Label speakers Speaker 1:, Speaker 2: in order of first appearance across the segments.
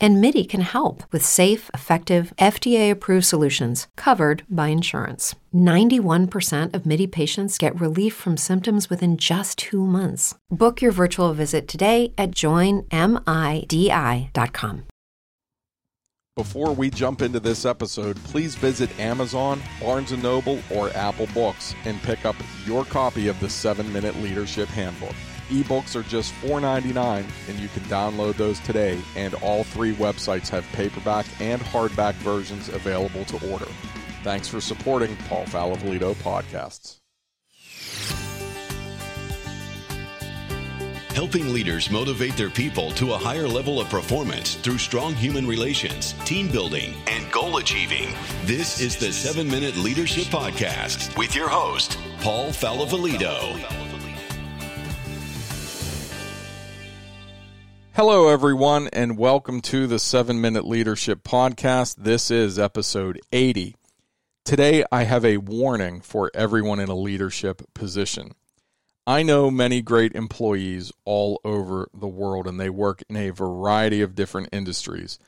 Speaker 1: And MIDI can help with safe, effective, FDA approved solutions covered by insurance. 91% of MIDI patients get relief from symptoms within just two months. Book your virtual visit today at joinmidi.com.
Speaker 2: Before we jump into this episode, please visit Amazon, Barnes & Noble, or Apple Books and pick up your copy of the 7-Minute Leadership Handbook. Ebooks are just $4.99 and you can download those today and all three websites have paperback and hardback versions available to order. Thanks for supporting Paul Falavolito podcasts.
Speaker 3: helping leaders motivate their people to a higher level of performance through strong human relations, team building, and goal achieving. This is the 7 Minute Leadership Podcast with your host, Paul Falavolito.
Speaker 2: Hello, everyone, and welcome to the 7 Minute Leadership Podcast. This is episode 80. Today, I have a warning for everyone in a leadership position. I know many great employees all over the world, and they work in a variety of different industries.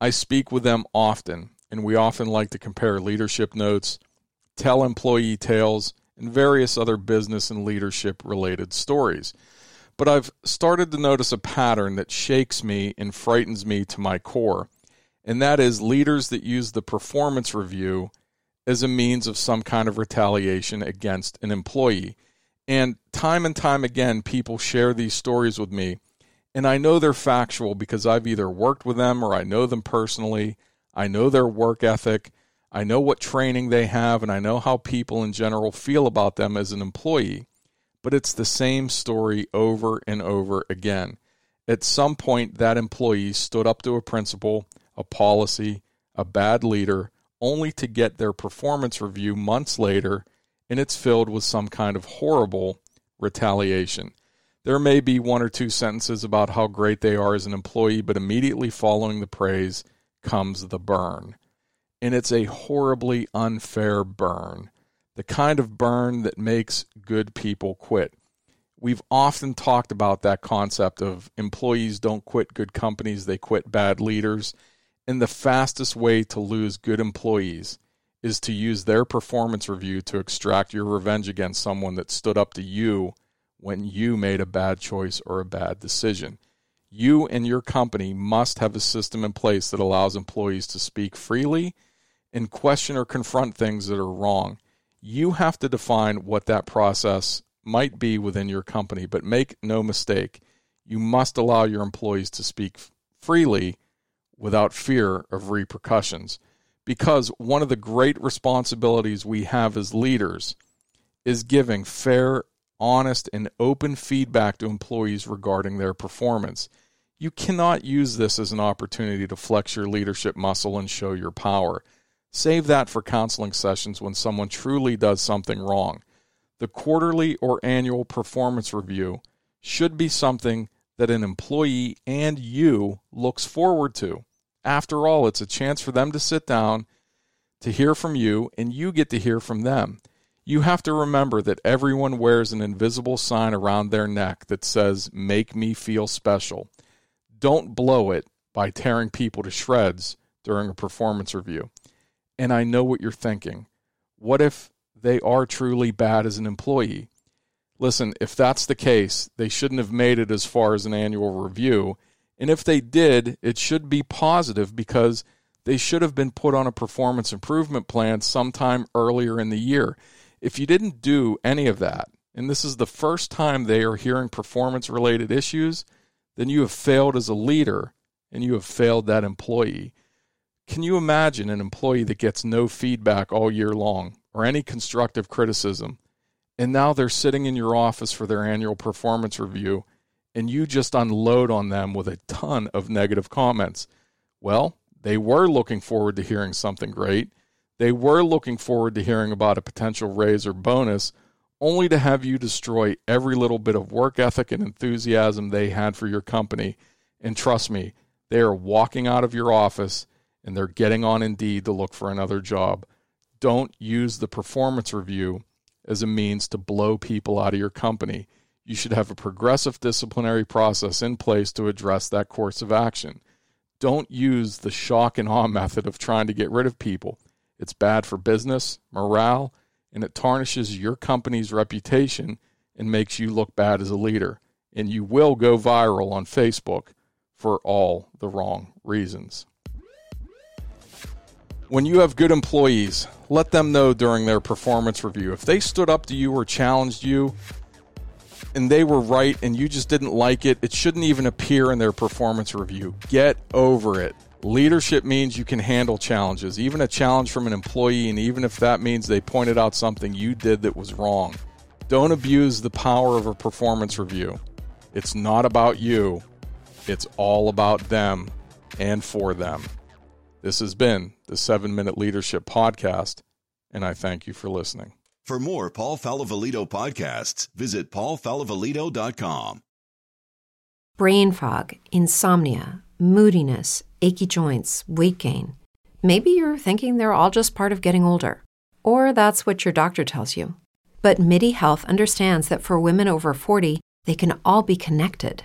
Speaker 2: I speak with them often, and we often like to compare leadership notes, tell employee tales, and various other business and leadership related stories. But I've started to notice a pattern that shakes me and frightens me to my core, and that is leaders that use the performance review as a means of some kind of retaliation against an employee. And time and time again, people share these stories with me. And I know they're factual because I've either worked with them or I know them personally. I know their work ethic. I know what training they have, and I know how people in general feel about them as an employee. But it's the same story over and over again. At some point, that employee stood up to a principle, a policy, a bad leader, only to get their performance review months later and it's filled with some kind of horrible retaliation. There may be one or two sentences about how great they are as an employee, but immediately following the praise comes the burn. And it's a horribly unfair burn, the kind of burn that makes good people quit. We've often talked about that concept of employees don't quit good companies, they quit bad leaders. And the fastest way to lose good employees is to use their performance review to extract your revenge against someone that stood up to you when you made a bad choice or a bad decision. You and your company must have a system in place that allows employees to speak freely and question or confront things that are wrong. You have to define what that process might be within your company, but make no mistake, you must allow your employees to speak freely without fear of repercussions because one of the great responsibilities we have as leaders is giving fair, honest, and open feedback to employees regarding their performance. You cannot use this as an opportunity to flex your leadership muscle and show your power. Save that for counseling sessions when someone truly does something wrong. The quarterly or annual performance review should be something that an employee and you looks forward to. After all, it's a chance for them to sit down, to hear from you, and you get to hear from them. You have to remember that everyone wears an invisible sign around their neck that says, Make me feel special. Don't blow it by tearing people to shreds during a performance review. And I know what you're thinking. What if they are truly bad as an employee? Listen, if that's the case, they shouldn't have made it as far as an annual review and if they did, it should be positive because they should have been put on a performance improvement plan sometime earlier in the year. If you didn't do any of that, and this is the first time they are hearing performance related issues, then you have failed as a leader and you have failed that employee. Can you imagine an employee that gets no feedback all year long or any constructive criticism, and now they're sitting in your office for their annual performance review and you just unload on them with a ton of negative comments. Well, they were looking forward to hearing something great. They were looking forward to hearing about a potential raise or bonus, only to have you destroy every little bit of work ethic and enthusiasm they had for your company. And trust me, They are walking out of your office and they're getting on Indeed to look for another job. Don't use the performance review as a means to blow people out of your company. You should have a progressive disciplinary process in place to address that course of action. Don't use the shock and awe method of trying to get rid of people. It's bad for business, morale, and it tarnishes your company's reputation and makes you look bad as a leader. And you will go viral on Facebook for all the wrong reasons. When you have good employees, let them know during their performance review. If they stood up to you or challenged you and they were right and you just didn't like it, it shouldn't even appear in their performance review. Get over it. Leadership means you can handle challenges, even a challenge from an employee, and even if that means they pointed out something you did that was wrong. Don't abuse the power of a performance review. It's not about you, it's all about them and for them. This has been the 7 Minute Leadership Podcast, and I thank you for listening.
Speaker 3: For more Paul Falavolito podcasts, visit paulfalavolito.com.
Speaker 1: Brain fog, insomnia, moodiness, achy joints, weight gain. Maybe you're thinking they're all just part of getting older, or that's what your doctor tells you. But MIDI Health understands that for women over 40, they can all be connected.